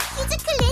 히즈클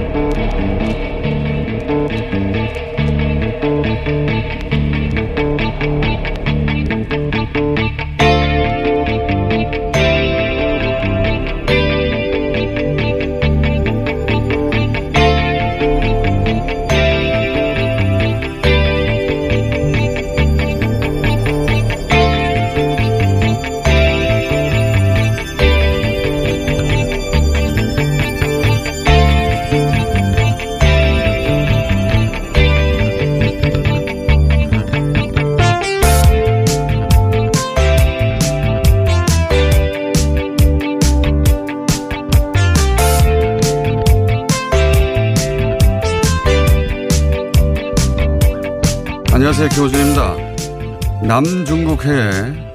남중국해에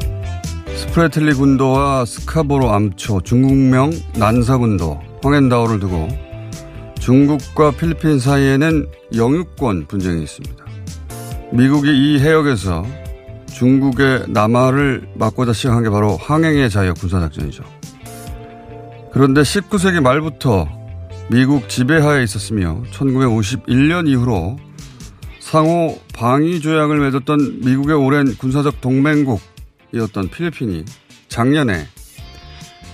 스프레틀리 군도와 스카보로 암초, 중국명 난사군도, 황앤다오를 두고 중국과 필리핀 사이에는 영유권 분쟁이 있습니다. 미국이 이 해역에서 중국의 남하를 막고자 시작한 게 바로 항행의 자유 군사작전이죠. 그런데 19세기 말부터 미국 지배하에 있었으며 1951년 이후로 상호 방위 조약을 맺었던 미국의 오랜 군사적 동맹국이었던 필리핀이 작년에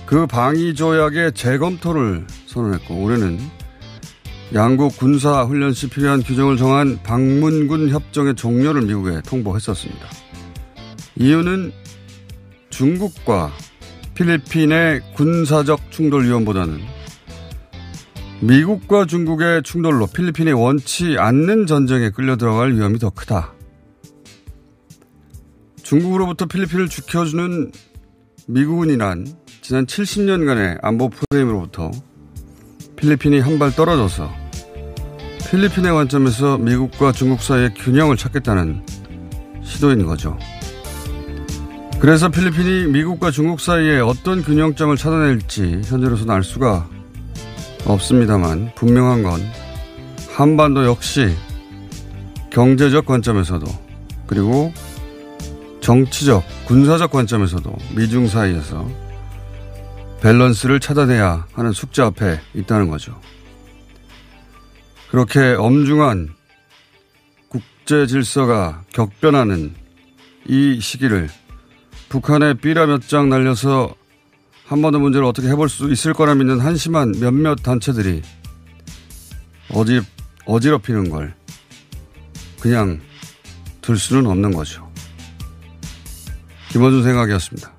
그 방위 조약의 재검토를 선언했고 올해는 양국 군사 훈련 시 필요한 규정을 정한 방문군 협정의 종료를 미국에 통보했었습니다. 이유는 중국과 필리핀의 군사적 충돌 위험보다는 미국과 중국의 충돌로 필리핀이 원치 않는 전쟁에 끌려 들어갈 위험이 더 크다. 중국으로부터 필리핀을 지켜주는 미국은이란 지난 70년간의 안보 프레임으로부터 필리핀이 한 발 떨어져서 필리핀의 관점에서 미국과 중국 사이의 균형을 찾겠다는 시도인 거죠. 그래서 필리핀이 미국과 중국 사이에 어떤 균형점을 찾아낼지 현재로서는 알 수가 없습니다만 분명한 건 한반도 역시 경제적 관점에서도 그리고 정치적, 군사적 관점에서도 미중 사이에서 밸런스를 찾아내야 하는 숙제 앞에 있다는 거죠. 그렇게 엄중한 국제 질서가 격변하는 이 시기를 북한에 삐라 몇 장 날려서 한반도 문제를 어떻게 해볼 수 있을 거라 믿는 한심한 몇몇 단체들이 어지, 어지럽히는 걸 그냥 둘 수는 없는 거죠. 김원준 생각이었습니다.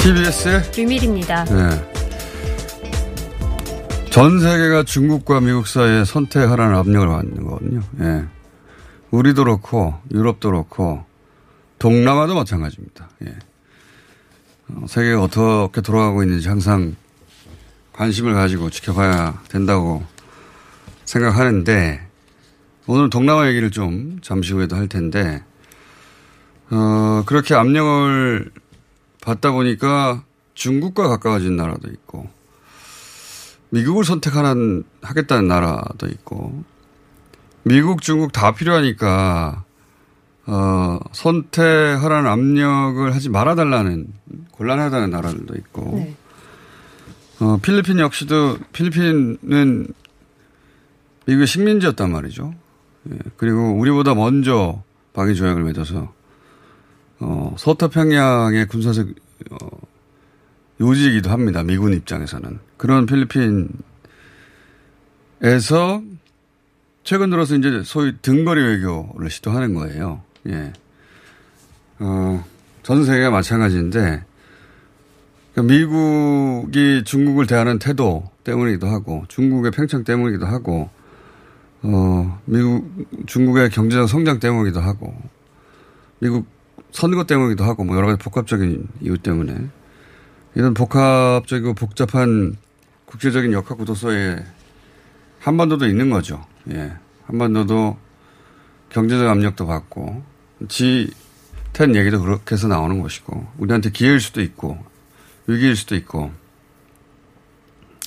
TBS의 비밀입니다. 네. 전 세계가 중국과 미국 사이에 선택하라는 압력을 받는 거거든요. 예. 우리도 그렇고 유럽도 그렇고 동남아도 마찬가지입니다. 예. 어, 세계가 어떻게 돌아가고 있는지 항상 관심을 가지고 지켜봐야 된다고 생각하는데 오늘 동남아 얘기를 좀 잠시 후에도 할 텐데 어, 그렇게 압력을 받다 보니까 중국과 가까워진 나라도 있고 미국을 선택하는 하겠다는 나라도 있고 미국, 중국 다 필요하니까 어, 선택하라는 압력을 하지 말아달라는 곤란하다는 나라들도 있고 네. 어, 필리핀 역시도 필리핀은 미국의 식민지였단 말이죠. 예, 그리고 우리보다 먼저 방위 조약을 맺어서 어, 서태평양의 군사적 어, 요지이기도 합니다. 미군 입장에서는 그런 필리핀에서 최근 들어서 이제 소위 등거리 외교를 시도하는 거예요. 예. 어, 전 세계가 마찬가지인데 그러니까 미국이 중국을 대하는 태도 때문이기도 하고 중국의 팽창 때문이기도 하고 어, 미국 중국의 경제적 성장 때문이기도 하고 미국 선거 때문이기도 하고 뭐 여러 가지 복합적인 이유 때문에 이런 복합적이고 복잡한 국제적인 역학 구도 속에 한반도도 있는 거죠. 예. 한반도도 경제적 압력도 받고 G10 얘기도 그렇게 해서 나오는 것이고 우리한테 기회일 수도 있고 위기일 수도 있고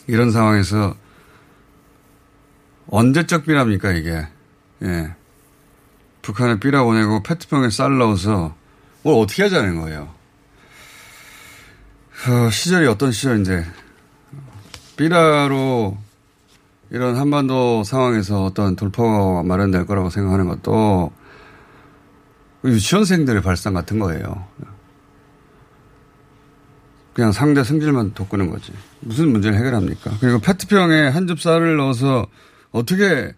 이런 상황에서 언제적 삐랍니까 이게 예. 북한에 삐라 보내고 페트병에 쌀 넣어서 뭘 어떻게 하자는 거예요. 어, 시절이 어떤 시절인데 삐라로 이런 한반도 상황에서 어떤 돌파가 마련될 거라고 생각하는 것도 유치원생들의 발상 같은 거예요. 그냥 상대 승질만 돋구는 거지. 무슨 문제를 해결합니까? 그리고 페트병에 한줍 쌀을 넣어서 어떻게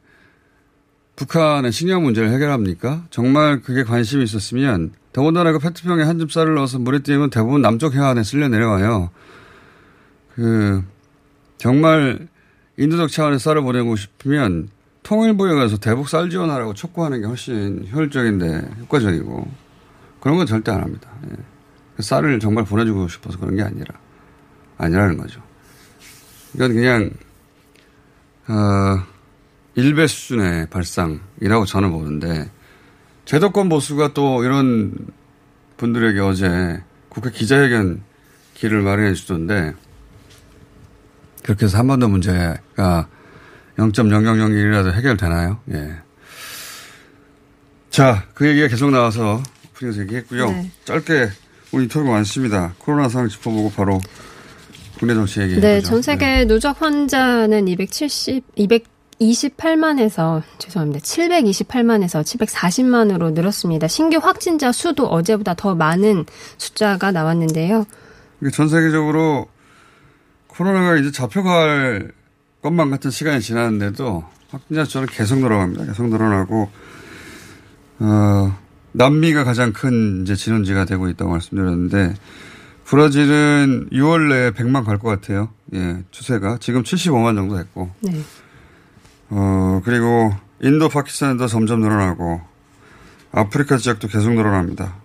북한의 식량 문제를 해결합니까? 정말 그게 관심이 있었으면 더군다나 그 페트병에 한줍 쌀을 넣어서 물에 띄우면 대부분 남쪽 해안에 쓸려 내려와요. 그 정말 인도적 차원의 쌀을 보내고 싶으면 통일부에 가서 대북 쌀 지원하라고 촉구하는 게 훨씬 효율적인데 효과적이고 그런 건 절대 안 합니다. 예. 그 쌀을 정말 보내주고 싶어서 그런 게 아니라 아니라는 거죠. 이건 그냥 어, 일배 수준의 발상이라고 저는 보는데 제도권 보수가 또 이런 분들에게 어제 국회 기자회견 길을 마련해 주던데 그렇게 해서 한 번도 문제가 0.0001이라도 해결되나요? 예. 자, 그 얘기가 계속 나와서 오프닝에서 얘기했고요. 네. 짧게 오늘 인터뷰가 많습니다. 코로나 상황 짚어보고 바로 국내 정치 얘기. 네, 전 세계 네. 누적 환자는 270, 228만에서 죄송합니다. 728만에서 740만으로 늘었습니다. 신규 확진자 수도 어제보다 더 많은 숫자가 나왔는데요. 전 세계적으로 코로나가 이제 잡혀갈 것만 같은 시간이 지났는데도 확진자 수는 계속 늘어갑니다. 계속 늘어나고 어, 남미가 가장 큰 이제 진원지가 되고 있다고 말씀드렸는데 브라질은 6월 내에 100만 갈 것 같아요. 예, 추세가 지금 75만 정도 됐고. 네. 어, 그리고 인도, 파키스탄도 점점 늘어나고 아프리카 지역도 계속 늘어납니다.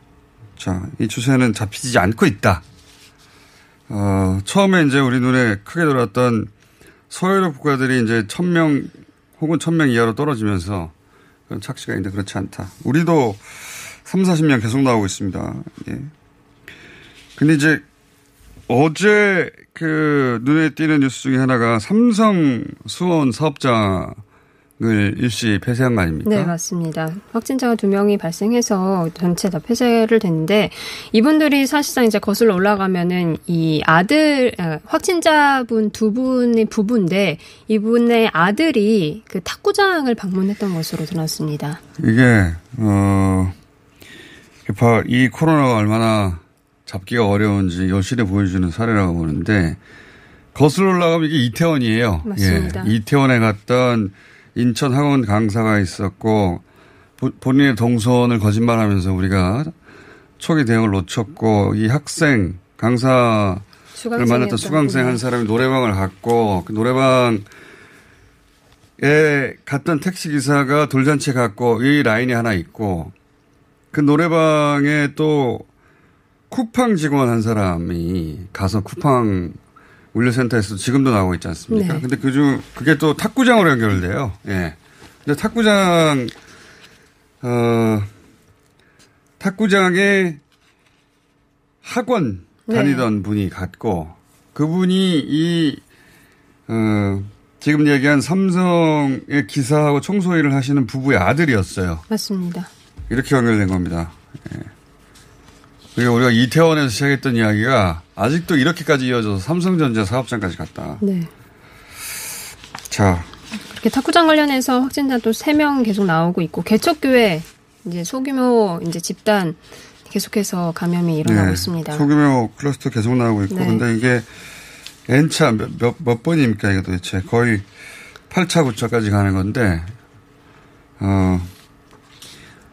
자, 이 추세는 잡히지 않고 있다. 어, 처음에 이제 우리 눈에 크게 들어왔던 서유럽 국가들이 이제 천 명 혹은 천 명 이하로 떨어지면서 착시가 있는데 그렇지 않다. 우리도 3, 40년 계속 나오고 있습니다. 예. 근데 이제 어제 그 눈에 띄는 뉴스 중에 하나가 삼성 수원 사업장 을 일시 폐쇄한 거 아닙니까? 네, 맞습니다. 확진자가 두 명이 발생해서 전체 다 폐쇄를 됐는데 이분들이 사실상 이제 거슬러 올라가면은 이 아들 아, 확진자분 두 분의 부부인데 이분의 아들이 그 탁구장을 방문했던 것으로 드러났습니다. 이게 어 이 코로나가 얼마나 잡기가 어려운지 여실히 보여주는 사례라고 보는데 거슬러 올라가면 이게 이태원이에요. 맞습니다. 예, 이태원에 갔던 인천 학원 강사가 있었고 본인의 동선을 거짓말하면서 우리가 초기 대응을 놓쳤고 이 학생 강사를 만났던 수강생 한 사람이 노래방을 갔고 그 노래방에 갔던 택시 기사가 돌잔치 갔고 이 라인이 하나 있고 그 노래방에 또 쿠팡 직원 한 사람이 가서 쿠팡 물류센터에서 지금도 나오고 있지 않습니까? 네. 근데 그중, 그게 또 탁구장으로 연결돼요. 예. 근데 탁구장, 어, 탁구장에 학원 네. 다니던 네. 분이 갔고, 그분이 이, 어, 지금 얘기한 삼성의 기사하고 청소 일을 하시는 부부의 아들이었어요. 맞습니다. 이렇게 연결된 겁니다. 예. 그리고 우리가 이태원에서 시작했던 이야기가 아직도 이렇게까지 이어져서 삼성전자 사업장까지 갔다. 네. 자, 그렇게 탁구장 관련해서 확진자도 3명 계속 나오고 있고 개척교회 이제 소규모 이제 집단 계속해서 감염이 일어나고 네, 있습니다. 소규모 클러스터 계속 나오고 있고, 네. 근데 이게 N차 몇, 몇, 몇 번입니까, 이게 도대체. 거의 8차, 9차까지 가는 건데, 어,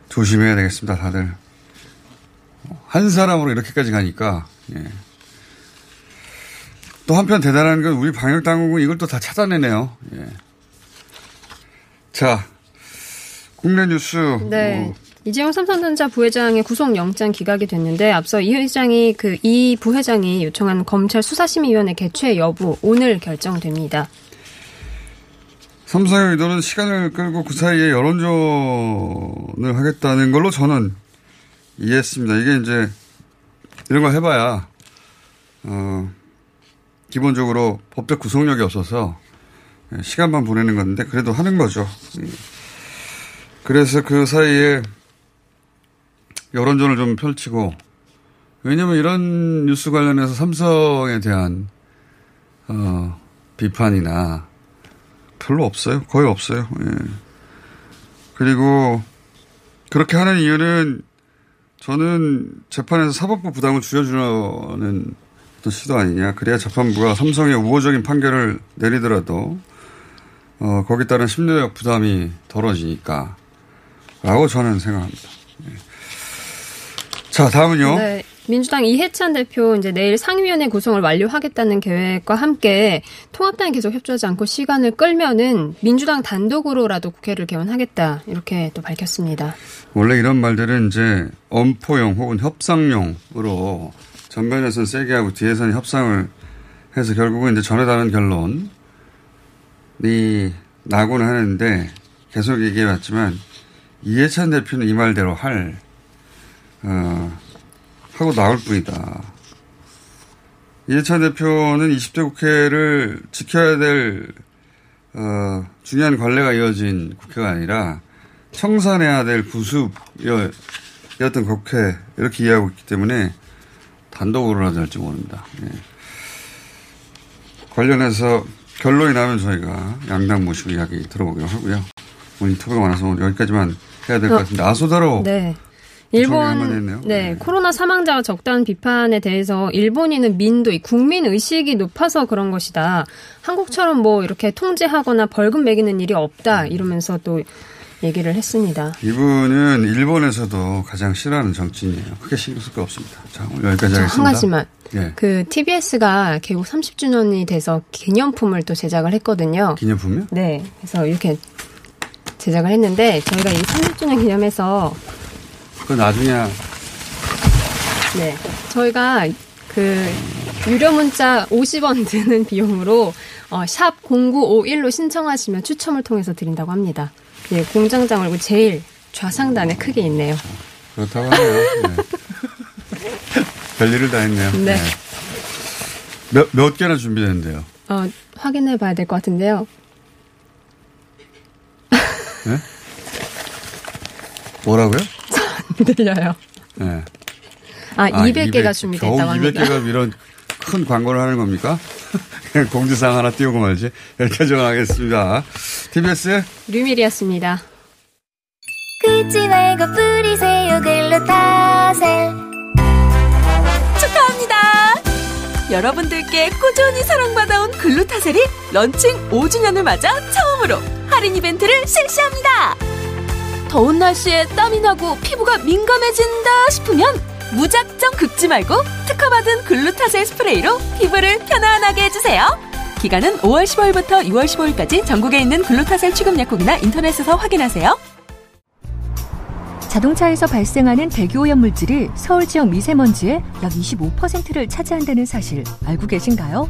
조심해야 되겠습니다, 다들. 한 사람으로 이렇게까지 가니까, 예. 또 한편 대단한 건 우리 방역 당국은 이걸 또 다 찾아내네요. 예. 자, 국내 뉴스. 네. 뭐, 이재용 삼성전자 부회장의 구속영장 기각이 됐는데 앞서 이 회장이 그 이 부회장이 요청한 검찰 수사심의위원회 개최 여부 오늘 결정됩니다. 삼성의 의도는 시간을 끌고 그 사이에 여론전을 하겠다는 걸로 저는 이해했습니다. 이게 이제 이런 걸 해봐야 어 기본적으로 법적 구속력이 없어서 시간만 보내는 건데 그래도 하는 거죠. 예. 그래서 그 사이에 여론전을 좀 펼치고 왜냐면 이런 뉴스 관련해서 삼성에 대한 어 비판이나 별로 없어요. 거의 없어요. 예. 그리고 그렇게 하는 이유는 저는 재판에서 사법부 부담을 줄여주는 어떤 시도 아니냐. 그래야 재판부가 삼성의 우호적인 판결을 내리더라도 어, 거기에 따른 심리적 부담이 덜어지니까 라고 저는 생각합니다. 예. 자, 다음은요. 네. 민주당 이해찬 대표 이제 내일 상임위원회 구성을 완료하겠다는 계획과 함께 통합당이 계속 협조하지 않고 시간을 끌면은 민주당 단독으로라도 국회를 개원하겠다 이렇게 또 밝혔습니다. 원래 이런 말들은 이제 엄포용 혹은 협상용으로 전면에서는 세게 하고 뒤에서는 협상을 해서 결국은 이제 전에 다른 결론이 나고는 하는데 계속 얘기해 왔지만 이해찬 대표는 이 말대로 할, 어, 하고 나올 뿐이다. 이해찬 대표는 20대 국회를 지켜야 될, 어, 중요한 관례가 이어진 국회가 아니라 청산해야 될 구습이었던 국회, 이렇게 이해하고 있기 때문에 단독으로라도 할지 모른다. 예. 관련해서 결론이 나면 저희가 양당 모시고 이야기 들어보기로 하고요. 오늘 인터뷰가 많아서 오늘 여기까지만 해야 될것 어, 같은데 아소다로 네. 한마디 일본. 네, 네. 코로나 사망자가 적다는 비판에 대해서 일본인은 민도의 국민 의식이 높아서 그런 것이다. 한국처럼 뭐 이렇게 통제하거나 벌금 매기는 일이 없다 이러면서 또 얘기를 했습니다. 이분은 일본에서도 가장 싫어하는 정치인이에요. 크게 신경 쓸 거 없습니다. 자, 오늘 여기까지 저 하겠습니다. 한 가지만 예. 그 TBS가 개국 30주년이 돼서 기념품을 또 제작을 했거든요. 기념품이요? 네, 그래서 이렇게 제작을 했는데 저희가 이 30주년 기념해서 그건 나중에 네. 저희가 그 유료 문자 50원 드는 비용으로 어, 샵 0951로 신청하시면 추첨을 통해서 드린다고 합니다. 예, 공장장 얼굴 제일 좌상단에 크게 있네요. 그렇다고 하네요. 네. 별일을 다 했네요. 네. 몇, 몇 개나 준비됐는데요. 어, 확인해 봐야 될 것 같은데요. 뭐라고요? 안 들려요. 네. 아, 200개가 200 준비됐다고 겨우 합니다. 200개가 이런 큰 광고를 하는 겁니까? 공지사항 하나 띄우고 말지. 여기까지만 하겠습니다. TBS 류밀이었습니다. 긁지 말고 뿌리세요 글루타셀 축하합니다. 여러분들께 꾸준히 사랑받아온 글루타셀이 런칭 5주년을 맞아 처음으로 할인 이벤트를 실시합니다. 더운 날씨에 땀이 나고 피부가 민감해진다 싶으면 무작정 긁지 말고 특허받은 글루타셀 스프레이로 피부를 편안하게 해주세요. 기간은 5월 15일부터 6월 15일까지 전국에 있는 글루타셀 취급 약국이나 인터넷에서 확인하세요. 자동차에서 발생하는 대기오염 물질이 서울 지역 미세먼지의 약 25%를 차지한다는 사실 알고 계신가요?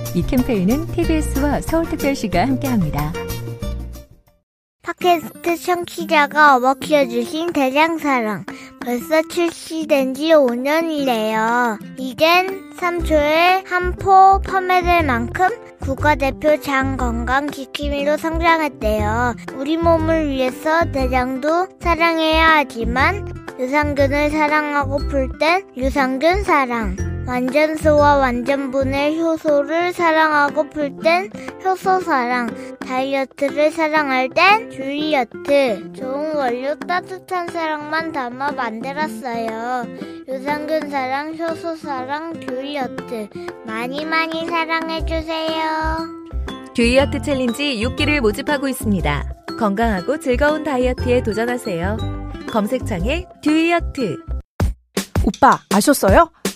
이 캠페인은 TBS와 서울특별시가 함께합니다. 팟캐스트 청취자가 어머 키워주신 대장사랑 벌써 출시된 지 5년이래요. 이젠 3초에 한 포 판매될 만큼 국가대표 장 건강 지킴이로 성장했대요. 우리 몸을 위해서 대장도 사랑해야 하지만 유산균을 사랑하고플 땐 유산균 사랑. 완전소와 완전분해 효소를 사랑하고플 땐 효소 사랑. 다이어트를 사랑할 땐 듀이어트. 좋은 원료 따뜻한 사랑만 담아 만들었어요. 유산균 사랑, 효소 사랑, 듀이어트. 많이 많이 사랑해주세요. 듀이어트 챌린지 6기를 모집하고 있습니다. 건강하고 즐거운 다이어트에 도전하세요. 검색창에 듀이어트. 오빠 아셨어요?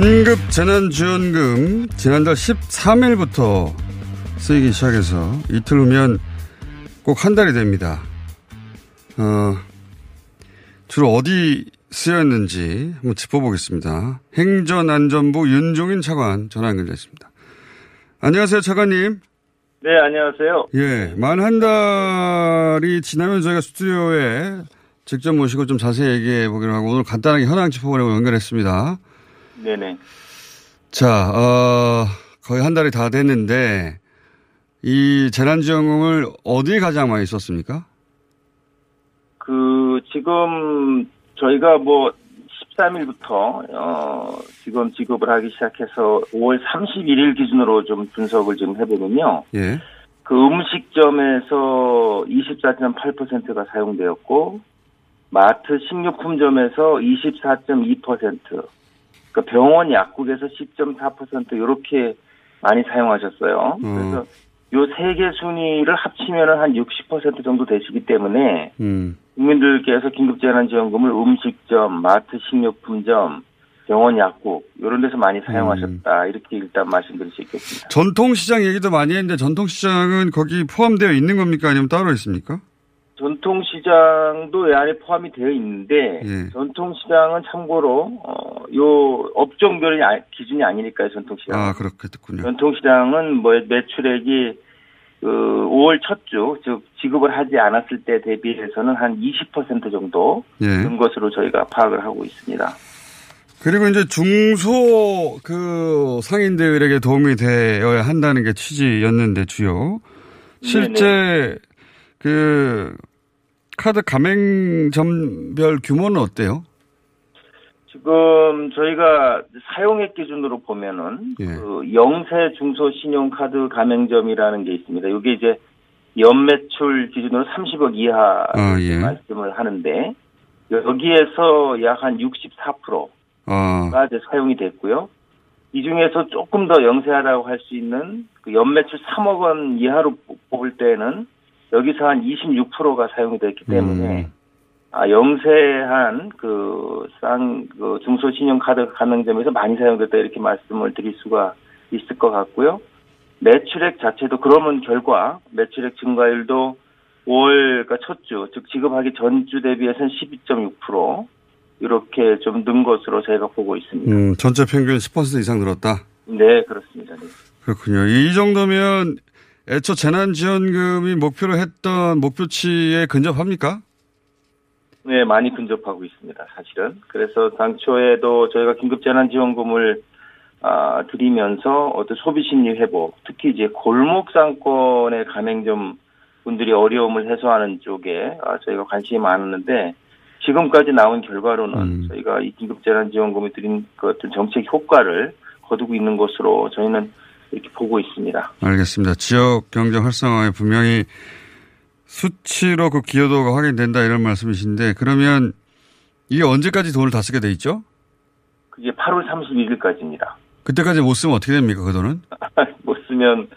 긴급 재난지원금 지난달 13일부터 쓰이기 시작해서 이틀 후면 꼭 한 달이 됩니다. 어, 주로 어디 쓰였는지 한번 짚어보겠습니다. 행전안전부 윤종인 차관 전화 연결됐습니다. 안녕하세요, 차관님. 네, 안녕하세요. 예, 만 한 달이 지나면 저희가 스튜디오에 직접 모시고 좀 자세히 얘기해 보기로 하고 오늘 간단하게 현황 짚어보려고 연결했습니다. 네네. 자, 어, 거의 한 달이 다 됐는데 이 재난지원금을 어디에 가장 많이 썼습니까? 그 지금 저희가 뭐 13일부터 어 지금 지급을 하기 시작해서 5월 31일 기준으로 좀 분석을 좀 해보면요. 예. 그 음식점에서 24.8%가 사용되었고 마트 식료품점에서 24.2%, 그러니까 병원 약국에서 10.4% 이렇게 많이 사용하셨어요. 그래서 요 세 개 순위를 합치면은 한 60% 정도 되시기 때문에 음. 국민들께서 긴급재난지원금을 음식점, 마트 식료품점, 병원 약국 이런 데서 많이 사용하셨다 이렇게 일단 말씀드릴 수 있겠습니다. 전통시장 얘기도 많이 했는데 전통시장은 거기 포함되어 있는 겁니까? 아니면 따로 있습니까? 전통시장도 이 안에 포함이 되어 있는데 예. 전통시장은 참고로 어, 요 업종별이 아- 기준이 아니니까요. 전통시장. 아, 그렇겠군요. 전통시장은 뭐 매출액이 그 5월 첫 주, 즉 지급을 하지 않았을 때 대비해서는 한 20% 정도 예. 는 것으로 저희가 파악을 하고 있습니다. 그리고 이제 중소 그 상인들에게 도움이 되어야 한다는 게 취지였는데 주요. 실제 그 카드 가맹점별 규모는 어때요? 지금 저희가 사용액 기준으로 보면은 예. 그 영세 중소 신용카드 가맹점이라는 게 있습니다. 이게 이제 연매출 기준으로 30억 이하 아, 예. 말씀을 하는데 여기에서 약 한 64%가 아, 이제 사용이 됐고요. 이 중에서 조금 더 영세하다고 할 수 있는 그 연매출 3억 원 이하로 볼 때는 여기서 한 26%가 사용이 됐기 때문에 음. 아, 영세한 그, 쌍, 그 중소신용카드 가맹점에서 많이 사용됐다 이렇게 말씀을 드릴 수가 있을 것 같고요. 매출액 자체도 그러면 결과 매출액 증가율도 5월, 그러니까 첫 주, 즉 지급하기 전주 대비해서는 12.6% 이렇게 좀 는 것으로 저희가 보고 있습니다. 음, 전체 평균 10% 이상 늘었다. 네, 그렇습니다. 네. 그렇군요. 이 정도면 애초 재난지원금이 목표로 했던 목표치에 근접합니까? 네, 많이 근접하고 있습니다, 사실은. 그래서 당초에도 저희가 긴급재난지원금을 아, 드리면서 어떤 소비심리 회복, 특히 이제 골목 상권의 가맹점 분들이 어려움을 해소하는 쪽에 아, 저희가 관심이 많았는데 지금까지 나온 결과로는 음. 저희가 이 긴급재난지원금을 드린 그 어떤 정책 효과를 거두고 있는 것으로 저희는 이렇게 보고 있습니다. 알겠습니다. 지역 경제 활성화에 분명히 수치로 그 기여도가 확인된다 이런 말씀이신데 그러면 이게 언제까지 돈을 다 쓰게 돼 있죠? 그게 8월 31일까지입니다. 그때까지 못 쓰면 어떻게 됩니까 그 돈은? 못 쓰면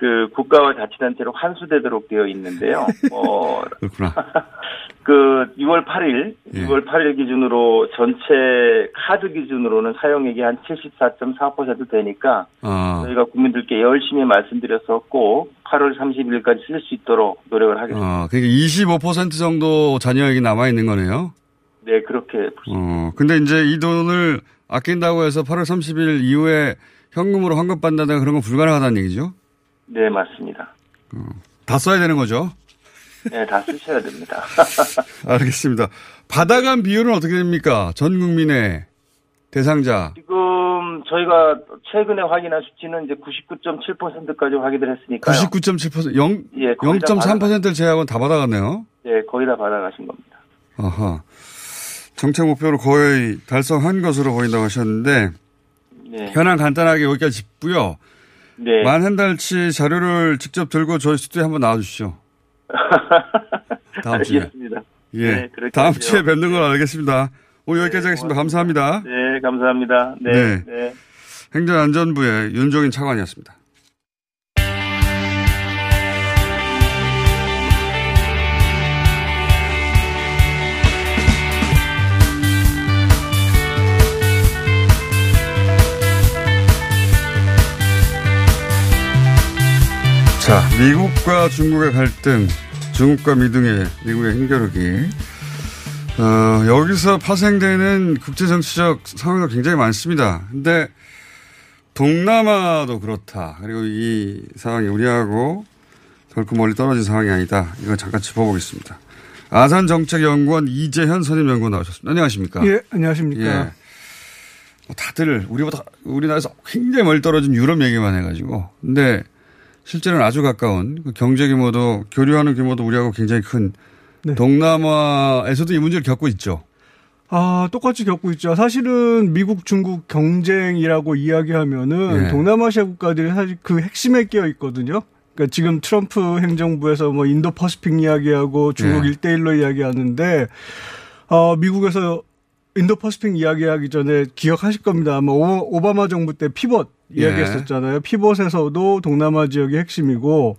그 국가와 자치단체로 환수되도록 되어 있는데요. 어, 그렇구나. 그 6월 8일, 예. 6월 8일 기준으로 전체 카드 기준으로는 사용액이 한 74.4% 되니까 아, 저희가 국민들께 열심히 말씀드려서 꼭 8월 30일까지 쓸 수 있도록 노력을 하겠습니다. 어, 그러니까 25% 정도 잔여액이 남아 있는 거네요. 네, 그렇게 어, 근데 이제 이 돈을 아낀다고 해서 8월 30일 이후에 현금으로 환급 받는다든가 그런 건 불가능하다는 얘기죠? 네, 맞습니다. 다 써야 되는 거죠? 네, 다 쓰셔야 됩니다. 알겠습니다. 받아간 비율은 어떻게 됩니까? 전 국민의 대상자. 지금 저희가 최근에 확인한 수치는 이제 99.7%까지 확인을 했으니까요. 99.7%, 0, 예, 거의 다 0.3%를 제외하고는 다 받아갔네요. 네, 거의 다 받아가신 겁니다. 아하. 정책 목표를 거의 달성한 것으로 보인다고 하셨는데, 네. 현황 간단하게 여기까지 짚고요. 네. 만 한 달치 자료를 직접 들고 저희 스튜디오에 한번 나와주시죠. 다음 주에. 알겠습니다. 예. 네, 다음 하죠. 주에 뵙는 걸 알겠습니다. 오늘 여기까지 하겠습니다. 감사합니다. 네, 감사합니다. 네. 네. 네. 행정안전부의 윤종인 차관이었습니다. 자, 미국과 중국의 갈등, 중국과 미등의 미국의 힘겨루기. 어, 여기서 파생되는 국제정치적 상황도 굉장히 많습니다. 근데 동남아도 그렇다. 그리고 이 상황이 우리하고 결코 멀리 떨어진 상황이 아니다. 이거 잠깐 짚어보겠습니다. 아산정책연구원 이재현 선임연구원 나오셨습니다. 안녕하십니까? 예, 안녕하십니까. 예. 뭐 다들 우리보다 우리나라에서 굉장히 멀리 떨어진 유럽 얘기만 해가지고 근데 실제로는 아주 가까운 그 경제 규모도 교류하는 규모도 우리하고 굉장히 큰 네. 동남아에서도 이 문제를 겪고 있죠. 아, 똑같이 겪고 있죠. 사실은 미국, 중국 경쟁이라고 이야기하면은 예. 동남아시아 국가들이 사실 그 핵심에 끼어 있거든요. 그러니까 지금 트럼프 행정부에서 뭐 Indo-Pacific 이야기하고 중국 예. 일 일대일로 이야기하는데, 어, 미국에서 Indo-Pacific 이야기하기 전에 기억하실 겁니다. 아마 오- 오바마 정부 때 pivot 예. 이야기했었잖아요. pivot에서도 동남아 지역이 핵심이고,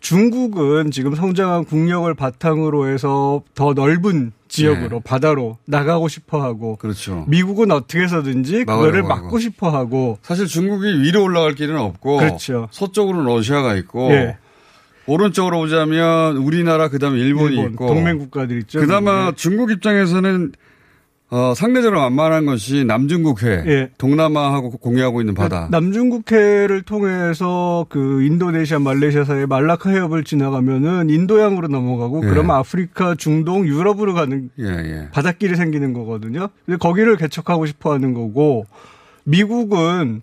중국은 지금 성장한 국력을 바탕으로 해서 더 넓은 지역으로 네. 바다로 나가고 싶어 하고 그렇죠. 미국은 어떻게 해서든지 그거를 막고 하고. 싶어 하고 사실 중국이 위로 올라갈 길은 없고 그렇죠. 서쪽으로는 러시아가 있고 예. 오른쪽으로 보자면 우리나라 그다음에 일본이 일본, 있고 동맹 국가들 있죠. 그나마 중국 입장에서는 어, 상대적으로 만만한 것이 남중국해 예. 동남아하고 공유하고 있는 바다. 남중국해를 통해서 그 인도네시아, 말레이시아 사이에 말라카 해협을 지나가면은 인도양으로 넘어가고 예. 그러면 아프리카, 중동, 유럽으로 가는 예, 예. 바닷길이 생기는 거거든요. 근데 거기를 개척하고 싶어 하는 거고 미국은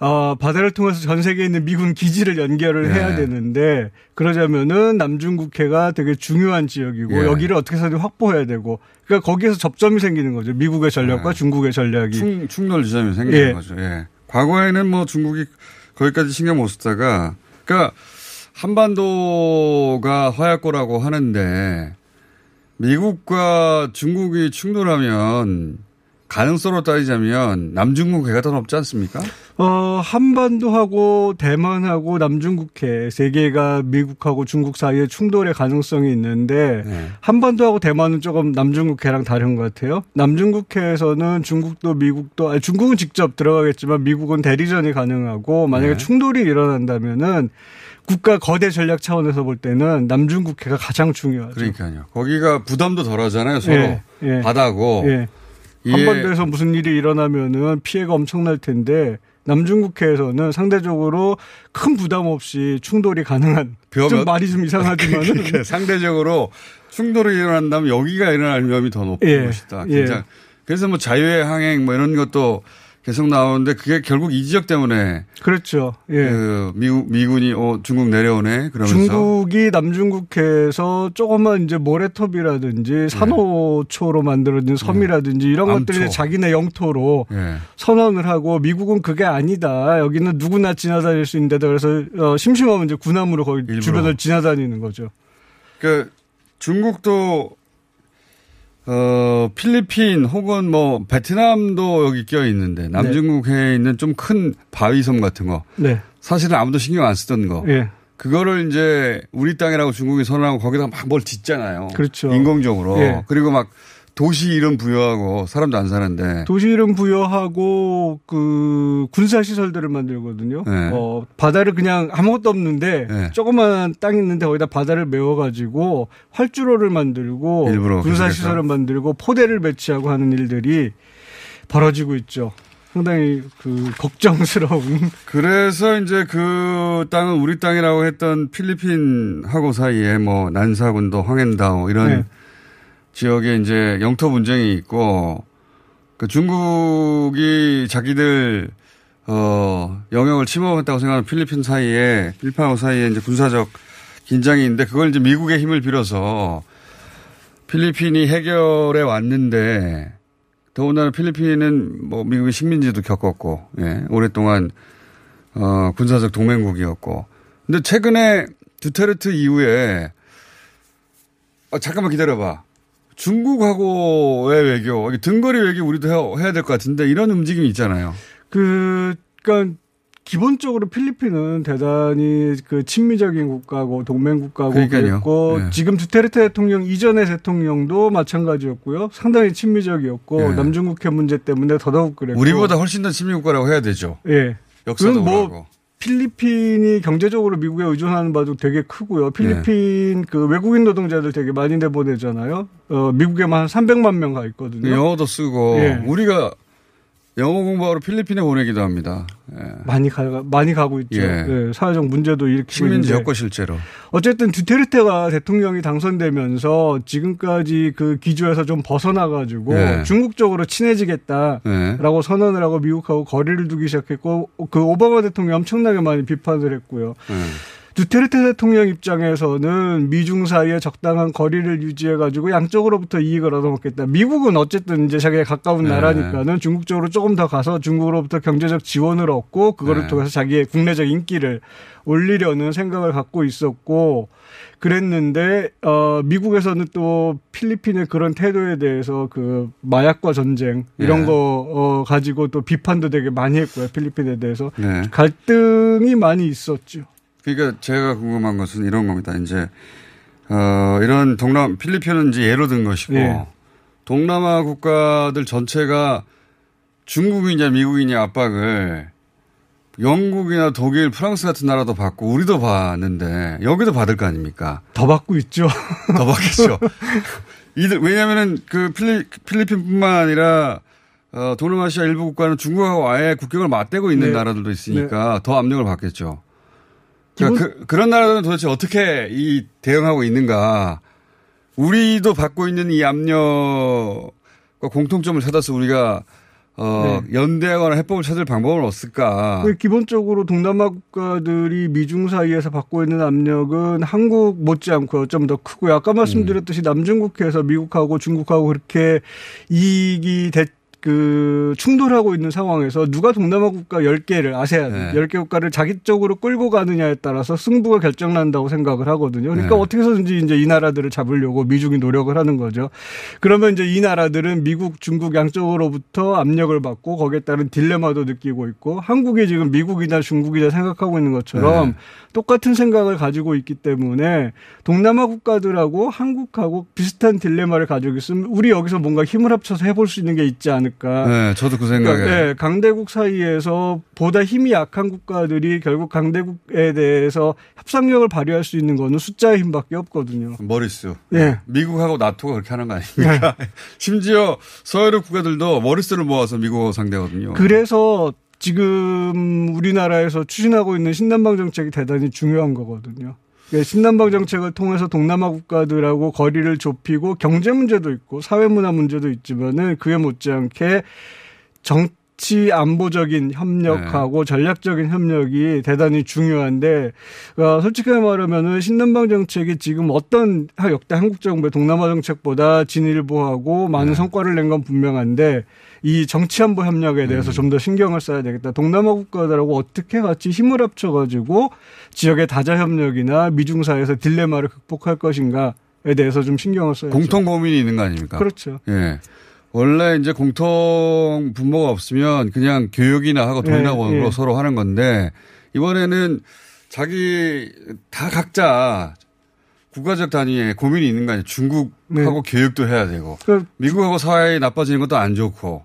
어, 바다를 통해서 전 세계에 있는 미군 기지를 연결을 예. 해야 되는데 그러자면은 남중국해가 되게 중요한 지역이고 예. 여기를 어떻게 해서든 확보해야 되고 그러니까 거기에서 접점이 생기는 거죠. 미국의 전략과 중국의 전략이. 예. 충, 충돌 지점이 생기는 예. 거죠. 예. 과거에는 뭐 중국이 거기까지 신경 못 쓰다가 그러니까 한반도가 화약고라고 하는데 미국과 중국이 충돌하면 가능성으로 따지자면 남중국 해가 더 높지 않습니까? 어, 한반도하고 대만하고 남중국해 세 개가 미국하고 중국 사이에 충돌의 가능성이 있는데 네. 한반도하고 대만은 조금 남중국해랑 다른 것 같아요. 남중국해에서는 중국도 미국도 아니, 중국은 직접 들어가겠지만 미국은 대리전이 가능하고 만약에 네. 충돌이 일어난다면은 국가 거대 전략 차원에서 볼 때는 남중국해가 가장 중요하죠. 그러니까요. 거기가 부담도 덜 하잖아요, 서로. 예, 예. 바다고. 예. 한반도에서 무슨 일이 일어나면은 피해가 엄청날 텐데 남중국해에서는 상대적으로 큰 부담 없이 충돌이 가능한 벼- 좀 말이 좀 이상하지만은 그러니까 상대적으로 충돌이 일어난다면 여기가 일어날 위험이 더 높은 예, 것이다. 예. 굉장히. 그래서 뭐 자유의 항행 뭐 이런 것도 계속 나오는데 그게 결국 이 지역 때문에 그렇죠. 예. 그 미국 미군이 어 중국 내려오네 그러면서 중국이 남중국해에서 조그만 이제 모래톱이라든지 산호초로 만들어진 섬이라든지 이런 네. 암초. 것들을 자기네 영토로 예. 선언을 하고 미국은 그게 아니다. 여기는 누구나 지나다닐 수 있는 데다 그래서 어, 심심하면 이제 군함으로 거기 주변을 지나다니는 거죠. 그 중국도 어 필리핀 혹은 뭐 베트남도 여기 껴 있는데 남중국해에 있는 좀 큰 바위섬 같은 거 네. 사실은 아무도 신경 안 쓰던 거 예. 그거를 이제 우리 땅이라고 중국이 선언하고 거기다 막 뭘 짓잖아요. 그렇죠. 인공적으로 예. 그리고 막 도시 이름 부여하고 사람도 안 사는데 도시 이름 부여하고 그 군사 시설들을 만들거든요. 네. 어, 바다를 그냥 아무것도 없는데 네. 조그만 땅 있는데 거기다 바다를 메워 가지고 활주로를 만들고 일부러 군사. 시설을 만들고 포대를 배치하고 하는 일들이 벌어지고 있죠. 상당히 그 걱정스러운 그래서 이제 그 땅은 우리 땅이라고 했던 필리핀하고 사이에 뭐 난사군도 황앤다오 이런 네. 지역에 이제 영토 분쟁이 있고 그 중국이 자기들 어 영역을 침범했다고 생각하는 필리핀 사이에 필리핀하고 사이에 이제 군사적 긴장이 있는데 그걸 이제 미국의 힘을 빌어서 필리핀이 해결해 왔는데 더군다나 필리핀은 뭐 미국의 식민지도 겪었고 예, 오랫동안 어 군사적 동맹국이었고 근데 최근에 두테르트 이후에 아, 잠깐만 기다려봐. 중국하고의 외교, 등거리 외교 우리도 해야, 될 것 같은데 이런 움직임이 있잖아요. 그, 그니까, 기본적으로 필리핀은 대단히 그 친미적인 국가고 동맹 국가고 그러니까요. 그랬고 네. 지금 두테르테 대통령 이전의 대통령도 마찬가지였고요. 상당히 친미적이었고 네. 남중국해 문제 때문에 더더욱 그랬고 우리보다 훨씬 더 친미 국가라고 해야 되죠. 예. 역사도 뭐. 필리핀이 경제적으로 미국에 의존하는 바도 되게 크고요. 필리핀 그 외국인 노동자들 되게 많이 내보내잖아요. 어, 미국에만 한 300만 명 가 있거든요. 영어도 쓰고 예. 우리가 영어 공부하러 필리핀에 보내기도 합니다. 예. 많이 가 많이 가고 있죠. 예. 예, 사회적 문제도 일으키고 식민지 있는데 였고 실제로. 어쨌든 두테르테가 대통령이 당선되면서 지금까지 그 기조에서 좀 벗어나 가지고 네. 중국 쪽으로 친해지겠다라고 네. 선언을 하고 미국하고 거리를 두기 시작했고 그 오바마 대통령이 엄청나게 많이 비판을 했고요. 네. 두테르테 대통령 입장에서는 미중 사이에 적당한 거리를 유지해가지고 양쪽으로부터 이익을 얻어먹겠다. 미국은 어쨌든 이제 자기가 가까운 네. 나라니까는 중국 쪽으로 조금 더 가서 중국으로부터 경제적 지원을 얻고 그거를 네. 통해서 자기의 국내적 인기를 올리려는 생각을 갖고 있었고 그랬는데 어 미국에서는 또 필리핀의 그런 태도에 대해서 그 마약과 전쟁 이런 네. 거 어, 가지고 또 비판도 되게 많이 했고요 필리핀에 대해서 네. 갈등이 많이 있었죠. 그러니까 제가 궁금한 것은 이런 겁니다. 이제 어, 이런 동남 필리핀은 이제 예로 든 것이고 예. 동남아 국가들 전체가 중국이냐 미국이냐 압박을 영국이나 독일, 프랑스 같은 나라도 받고 우리도 받는데 여기도 받을 거 아닙니까? 더 받고 있죠. 더 받겠죠. 이들 왜냐하면은 그 필리, 필리핀뿐만 아니라 어, 동남아시아 일부 국가는 중국하고 아예 국경을 맞대고 있는 네. 나라들도 있으니까 더 압력을 받겠죠. 그러니까 기본- 그, 그런 나라들은 도대체 어떻게 이 대응하고 있는가? 우리도 받고 있는 이 압력과 공통점을 찾아서 우리가 어, 연대하거나 해법을 찾을 방법은 없을까? 그 기본적으로 동남아 국가들이 미중 사이에서 받고 있는 압력은 한국 못지않고요. 좀더 크고요. 아까 말씀드렸듯이 남중국해에서 미국하고 중국하고 그렇게 이익이 대, 그 충돌하고 있는 상황에서 누가 동남아 국가 10개를 아세안 네. 10개 국가를 자기 쪽으로 끌고 가느냐에 따라서 승부가 결정난다고 생각을 하거든요. 그러니까 네. 어떻게 해서든지 이제 이 나라들을 잡으려고 미중이 노력을 하는 거죠. 그러면 이제 이 나라들은 미국, 중국 양쪽으로부터 압력을 받고 거기에 따른 딜레마도 느끼고 있고 한국이 지금 미국이나 중국이나 생각하고 있는 것처럼 네. 똑같은 생각을 가지고 있기 때문에 동남아 국가들하고 한국하고 비슷한 딜레마를 가지고 있으면 우리 여기서 뭔가 힘을 합쳐서 해볼 수 있는 게 있지 않을까. 네, 저도 그 생각에. 그러니까, 네, 강대국 사이에서 보다 힘이 약한 국가들이 결국 강대국에 대해서 협상력을 발휘할 수 있는 거는 숫자의 힘밖에 없거든요. 머릿수. 예. 미국하고 나토가 그렇게 하는 거 아닙니까? 심지어 서유럽 국가들도 머릿수를 모아서 미국하고 상대거든요. 그래서 지금 우리나라에서 추진하고 있는 신남방 정책이 대단히 중요한 거거든요. 그러니까 신남방 정책을 통해서 동남아 국가들하고 거리를 좁히고 경제 문제도 있고 사회 문화 문제도 있지만은 그에 못지않게 정 정치 안보적인 협력하고 전략적인 협력이 대단히 중요한데 어, 솔직하게 말하면은 신남방 정책이 지금 어떤 하- 역대 한국 정부의 동남아 정책보다 진일보하고 많은 성과를 낸 건 분명한데 이 정치 안보 협력에 대해서 좀더 신경을 써야 되겠다. 동남아 국가들하고 어떻게 같이 힘을 합쳐가지고 지역의 다자 협력이나 미중 사이에서 딜레마를 극복할 것인가에 대해서 좀 신경을 써야죠. 공통 고민이 있는 거 아닙니까? 그렇죠. 예. 원래 이제 공통 분모가 없으면 그냥 교육이나 하고 돈이나 예, 원으로 예. 서로 하는 건데 이번에는 자기 다 각자 국가적 단위에 고민이 있는 거 아니에요. 중국하고 교육도 해야 되고 네. 그- 미국하고 사이 나빠지는 것도 안 좋고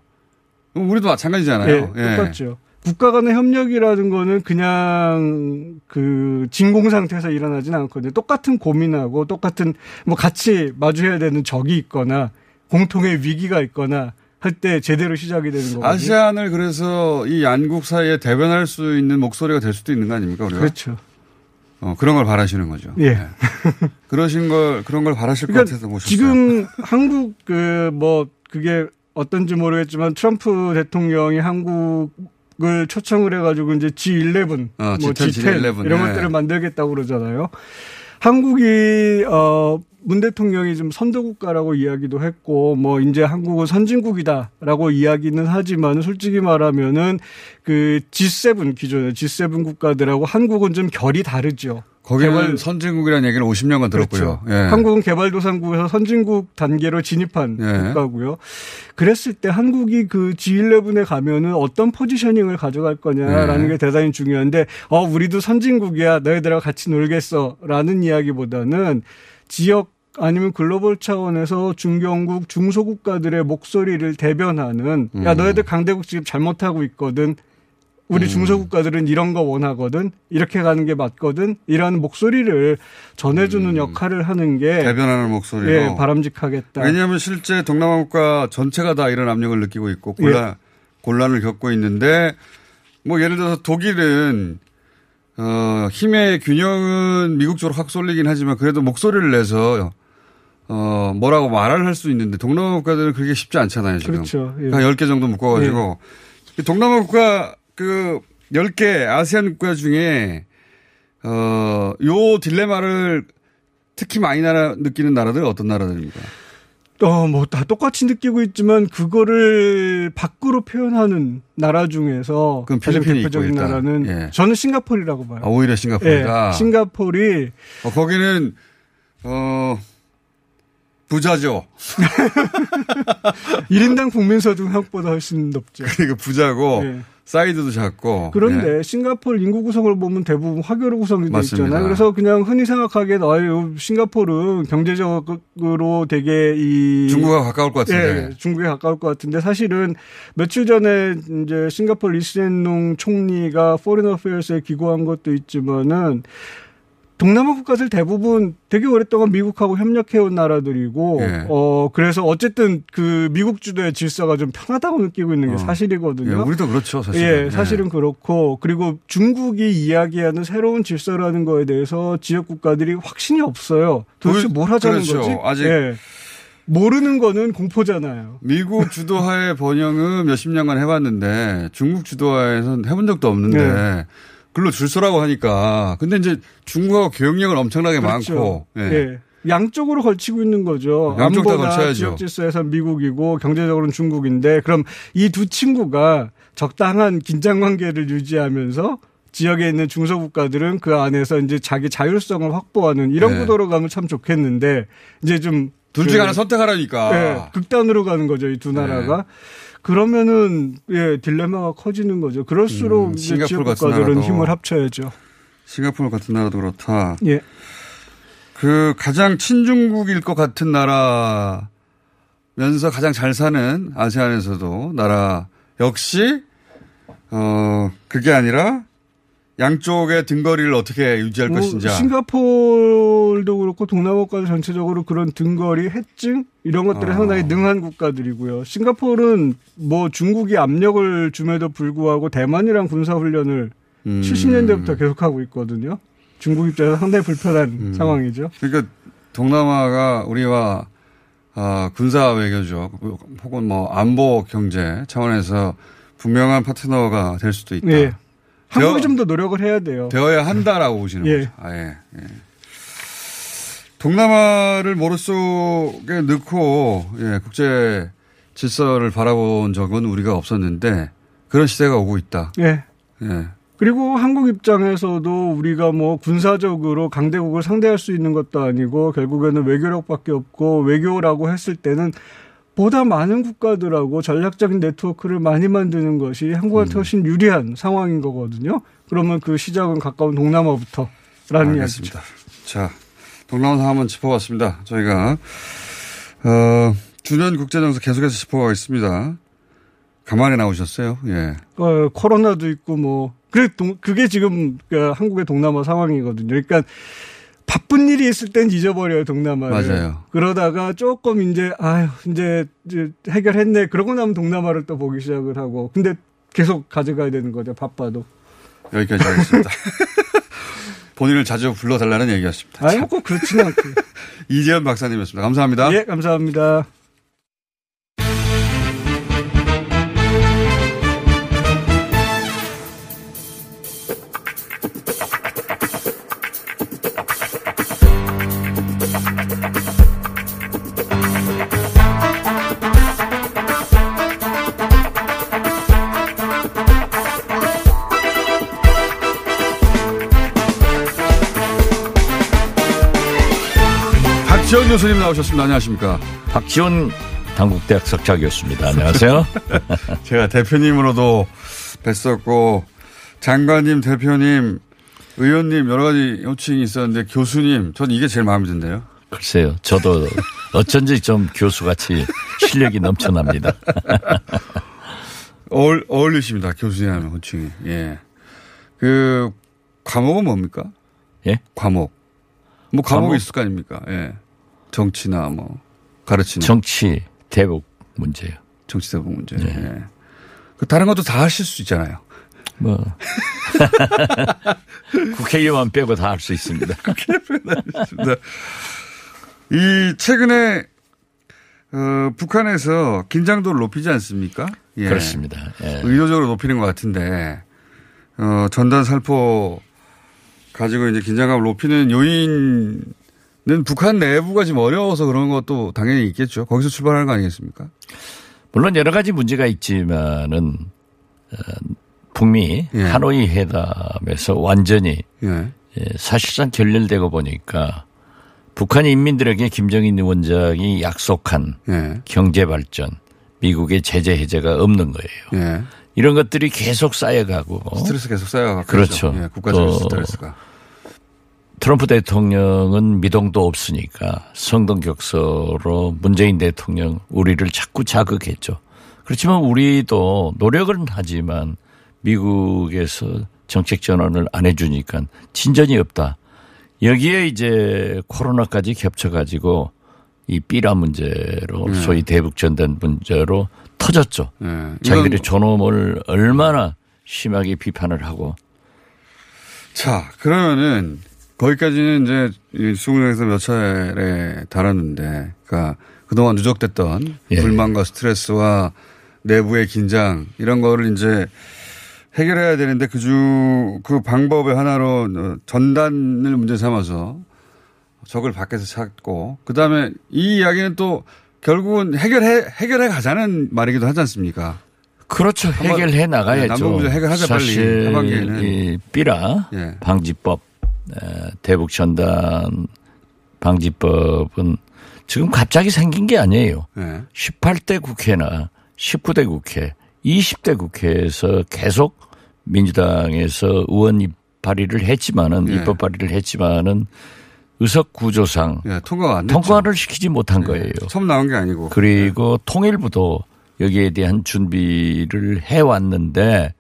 우리도 마찬가지잖아요. 예, 똑같죠. 국가 간의 협력이라는 거는 그냥 그 진공 상태에서 일어나지는 않거든요. 똑같은 고민하고 똑같은 뭐 같이 마주해야 되는 적이 있거나 공통의 위기가 있거나 할 때 제대로 시작이 되는 거거든요. 아시안을 그래서 이 양국 사이에 대변할 수 있는 목소리가 될 수도 있는 거 아닙니까? 우리가? 그렇죠. 어, 그런 걸 바라시는 거죠. 예. 그러신 걸 그런 걸 바라실 것 그러니까 같아서 모셨어요. 지금 한국 그 뭐 그게 어떤지 모르겠지만 트럼프 대통령이 한국을 초청을 해가지고 이제 G11, 어, 뭐 G10, G10 G11, 이런 네. 것들을 만들겠다고 그러잖아요. 한국이 어 문 대통령이 좀 선도국가라고 이야기도 했고 뭐 이제 한국은 선진국이다라고 이야기는 하지만 솔직히 말하면은 그 G7 기존의 G7 국가들하고 한국은 좀 결이 다르죠. 거기는 개발- 선진국이라는 얘기를 50년간 들었고요. 그렇죠. 예. 한국은 개발도상국에서 선진국 단계로 진입한 예. 국가고요. 그랬을 때 한국이 그 G11에 가면은 어떤 포지셔닝을 가져갈 거냐라는 예. 게 대단히 중요한데, 어, 우리도 선진국이야. 너희들하고 같이 놀겠어. 라는 이야기보다는 지역 아니면 글로벌 차원에서 중견국, 중소국가들의 목소리를 대변하는, 야, 음. 너희들 강대국 지금 잘못하고 있거든. 우리 음. 중소국가들은 이런 거 원하거든. 이렇게 가는 게 맞거든. 이런 목소리를 전해주는 역할을 하는 게 음. 대변하는 목소리로. 예, 바람직하겠다. 왜냐하면 실제 동남아 국가 전체가 다 이런 압력을 느끼고 있고 곤란, 예. 곤란을 겪고 있는데 뭐 예를 들어서 독일은 어, 힘의 균형은 미국 쪽으로 확 쏠리긴 하지만 그래도 목소리를 내서 어, 뭐라고 말을 할 수 있는데 동남아 국가들은 그게 쉽지 않잖아요, 지금. 그렇죠. 예. 한 10개 정도 묶어가지고. 동남아 국가 그 10개 아세안 국가 중에 어, 요 딜레마를 특히 많이 나라, 느끼는 나라들 어떤 나라들입니까? 어, 뭐, 다 똑같이 느끼고 있지만, 그거를 밖으로 표현하는 나라 중에서 그럼 필리핀이 대표적인. 나라는 예. 저는 싱가포르라고 봐요. 아, 오히려 싱가포르다. 예, 싱가포르이 어, 거기는 어 부자죠. 1인당 국민소득 한국보다 훨씬 높죠. 그러니까 부자고 예. 사이즈도 작고. 그런데 예. 싱가포르 인구 구성을 보면 대부분 화교로 구성이 돼. 있잖아요. 그래서 그냥 흔히 생각하기에 아유 싱가포르 경제적으로 되게 이 중국과 가까울 것 같은데. 예, 중국에 가까울 것 같은데 사실은 며칠 전에 이제 싱가포르 리셴룽 총리가 Foreign Affairs에 기고한 것도 있지만은 동남아 국가들 대부분 되게 오랫동안 미국하고 협력해온 나라들이고, 예. 어, 그래서 어쨌든 그 미국 주도의 질서가 좀 편하다고 느끼고 있는 게 어. 사실이거든요. 예, 우리도 그렇죠, 사실은. 예, 사실은 그렇고, 그리고 중국이 이야기하는 새로운 질서라는 거에 대해서 지역 국가들이 확신이 없어요. 도대체 그- 뭘 하자는 그렇죠. 거지? 아직- 예. 모르는 거는 공포잖아요. 미국 주도하에 번영은 몇십 년간 해봤는데 중국 주도하에선 해본 적도 없는데 네. 글로 줄 서라고 하니까 근데 이제 중국하고 교역력은 엄청나게 그렇죠. 많고 예. 예. 양쪽으로 걸치고 있는 거죠. 양쪽 다 걸쳐야죠. 지역 질서에서 미국이고 경제적으로는 중국인데 그럼 이 두 친구가 적당한 긴장 관계를 유지하면서 지역에 있는 중소국가들은 그 안에서 이제 자기 자율성을 확보하는 이런 네. 구도로 가면 참 좋겠는데 이제 좀 둘 중에 그- 하나 선택하라니까. 예, 극단으로 가는 거죠, 이두 네. 나라가. 그러면은 예, 딜레마가 커지는 거죠. 그럴수록 음, 싱가포르 같은 나라도. 힘을 합쳐야죠. 싱가포르 같은 나라도 그렇다. 예. 그 가장 친중국일 것 같은 나라면서 가장 잘 사는 아세안에서도 나라 역시 어 그게 아니라 양쪽의 등거리를 어떻게 유지할 뭐 것인지. 싱가포르도 그렇고 동남아 국가들 전체적으로 그런 등거리, 해증 이런 것들에 아. 상당히 능한 국가들이고요. 싱가포르는 뭐 중국이 압력을 줌에도 불구하고 대만이랑 군사 훈련을 음. 70년대부터 계속하고 있거든요. 중국 입장에서 상당히 불편한 음. 상황이죠. 그러니까 동남아가 우리와 아, 군사 외교적 혹은 뭐 안보 경제 차원에서 분명한 파트너가 될 수도 있다. 예. 한국이 좀 더 노력을 해야 돼요. 되어야 한다라고 보시는 예. 거죠. 아 예. 예. 동남아를 머릿속에 넣고 예, 국제 질서를 바라본 적은 우리가 없었는데 그런 시대가 오고 있다. 예. 예. 그리고 한국 입장에서도 우리가 뭐 군사적으로 강대국을 상대할 수 있는 것도 아니고 결국에는 외교력밖에 없고 외교라고 했을 때는 보다 많은 국가들하고 전략적인 네트워크를 많이 만드는 것이 한국한테 훨씬 유리한 상황인 거거든요. 그러면 그 시작은 가까운 동남아부터라는 이야기죠. 자, 동남아 상황 한번 짚어봤습니다. 저희가 어, 주변 국제정세 계속해서 짚어가겠습니다. 가만히 나오셨어요. 예. 어, 코로나도 있고 뭐 그래 동- 그게 지금 그 한국의 동남아 상황이거든요. 그러니까 바쁜 일이 있을 땐 잊어버려요 동남아를. 맞아요. 그러다가 조금 이제 아유 이제, 이제 해결했네. 그러고 나면 동남아를 또 보기 시작을 하고. 근데 계속 가져가야 되는 거죠. 바빠도. 여기까지 하겠습니다. 본인을 자주 불러달라는 얘기였습니다. 아니 꼭 그렇지는 않고. 이재현 박사님이었습니다. 감사합니다. 예, 감사합니다. 나오셨습니다. 안녕하십니까. 박지원 당국대학 석좌 교수입니다. 안녕하세요. 제가 대표님으로도 뵀었고 장관님, 대표님, 의원님 여러 가지 호칭이 있었는데 교수님 전 이게 제일 마음에 든대요. 글쎄요. 저도 어쩐지 좀 교수같이 실력이 넘쳐납니다. 어울, 어울리십니다. 교수님 하면 호칭이. 예. 그 과목은 뭡니까? 예? 과목. 뭐 과목이 과목? 있을 거 아닙니까? 예. 정치나 뭐 가르치는 정치 대북 문제요. 정치 대북 문제. 예. 그 다른 것도 다 하실 수 있잖아요. 뭐 국회의원 빼고 다 할 수 있습니다. 알겠습니다. 이 최근에 어, 북한에서 긴장도를 높이지 않습니까? 예. 그렇습니다. 예. 의도적으로 높이는 것 같은데 어, 전단 살포 가지고 이제 긴장감을 높이는 요인 은 북한 내부가 지금 어려워서 그런 것도 당연히 있겠죠. 거기서 출발하는 거 아니겠습니까? 물론 여러 가지 문제가 있지만은 어, 북미 예. 하노이 회담에서 완전히 예. 예, 사실상 결렬되고 보니까 북한 인민들에게 김정인 원장이 약속한 예. 경제 발전, 미국의 제재 해제가 없는 거예요. 예. 이런 것들이 계속 쌓여가고 스트레스 계속 쌓여가고 그렇죠. 예, 국가적인 또 스트레스가. 트럼프 대통령은 미동도 없으니까 성동격서로 문재인 대통령 우리를 자꾸 자극했죠. 그렇지만 우리도 노력은 하지만 미국에서 정책 전환을 안 해주니까 진전이 없다. 여기에 이제 코로나까지 겹쳐가지고 이 삐라 문제로 네. 소위 대북 전단 문제로 터졌죠. 예. 자기들이 존엄을 얼마나 심하게 비판을 하고 자, 그러면은 거기까지는 이제 이 수능에서 몇 차례 다뤘는데, 그러니까 그동안 누적됐던 예. 불만과 스트레스와 내부의 긴장 이런 거를 이제 해결해야 되는데 그중 그 방법의 하나로 어, 전단을 문제 삼아서 적을 밖에서 찾고 그다음에 이 이야기는 또 결국은 해결해 해결해 가자는 말이기도 하지 않습니까? 그렇죠. 해결해 네, 나가야죠. 남북 문제 해결하자 빨리 사실. 이 삐라 예. 방지법, 에, 대북 전단 방지법은 지금 갑자기 생긴 게 아니에요. 네. 18대 국회나 19대 국회, 20대 국회에서 계속 민주당에서 의원 입 발의를 했지만은 예. 입법 발의를 했지만은 의석 구조상 예, 통과가. 통과를 시키지 못한 거예요. 처음 나온 게 아니고. 그리고 통일부도 여기에 대한 준비를 해왔는데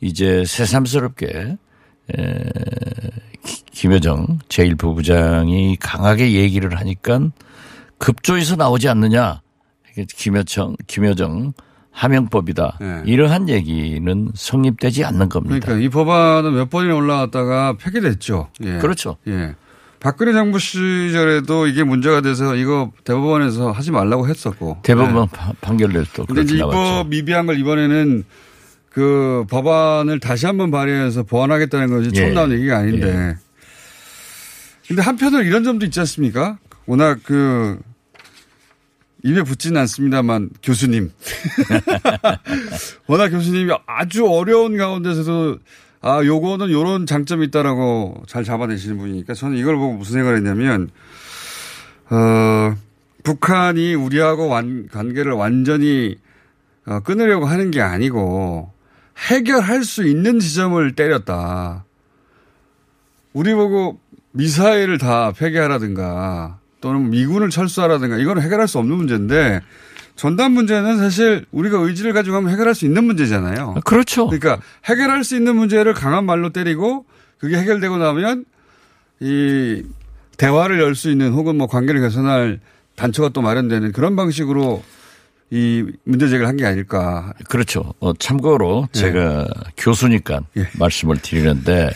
이제 새삼스럽게 에, 김여정 제1부부장이 강하게 얘기를 하니까 급조해서 나오지 않느냐. 김여정, 김여정 하명법이다. 네. 이러한 얘기는 성립되지 않는 겁니다. 그러니까 이 법안은 몇 번이나 올라왔다가 폐기됐죠. 예. 그렇죠. 예. 박근혜 정부 시절에도 이게 문제가 돼서 이거 대법원에서 하지 말라고 했었고. 대법원 파- 판결도 또 근데 그렇게 나왔죠. 입법 미비한 걸 이번에는 그 법안을 다시 한번 발의해서 보완하겠다는 것이 처음 예. 나온 얘기가 아닌데. 근데 한편으로 이런 점도 있지 않습니까? 워낙 그 입에 붙지는 않습니다만 교수님. 워낙 교수님이 아주 어려운 가운데서도 아, 요거는 요런 장점이 있다라고 잘 잡아내시는 분이니까 저는 이걸 보고 무슨 생각을 했냐면, 어, 북한이 우리하고 완, 관계를 완전히 어, 끊으려고 하는 게 아니고 해결할 수 있는 지점을 때렸다. 우리 보고 미사일을 다 폐기하라든가 또는 미군을 철수하라든가 이거는 해결할 수 없는 문제인데 전단 문제는 사실 우리가 의지를 가지고 하면 해결할 수 있는 문제잖아요. 그렇죠. 그러니까 해결할 수 있는 문제를 강한 말로 때리고 그게 해결되고 나면 이 대화를 열 수 있는 혹은 뭐 관계를 개선할 단초가 또 마련되는 그런 방식으로 이 문제 제기를 한 게 아닐까. 그렇죠. 어, 참고로 예. 제가 교수니까 말씀을 드리는데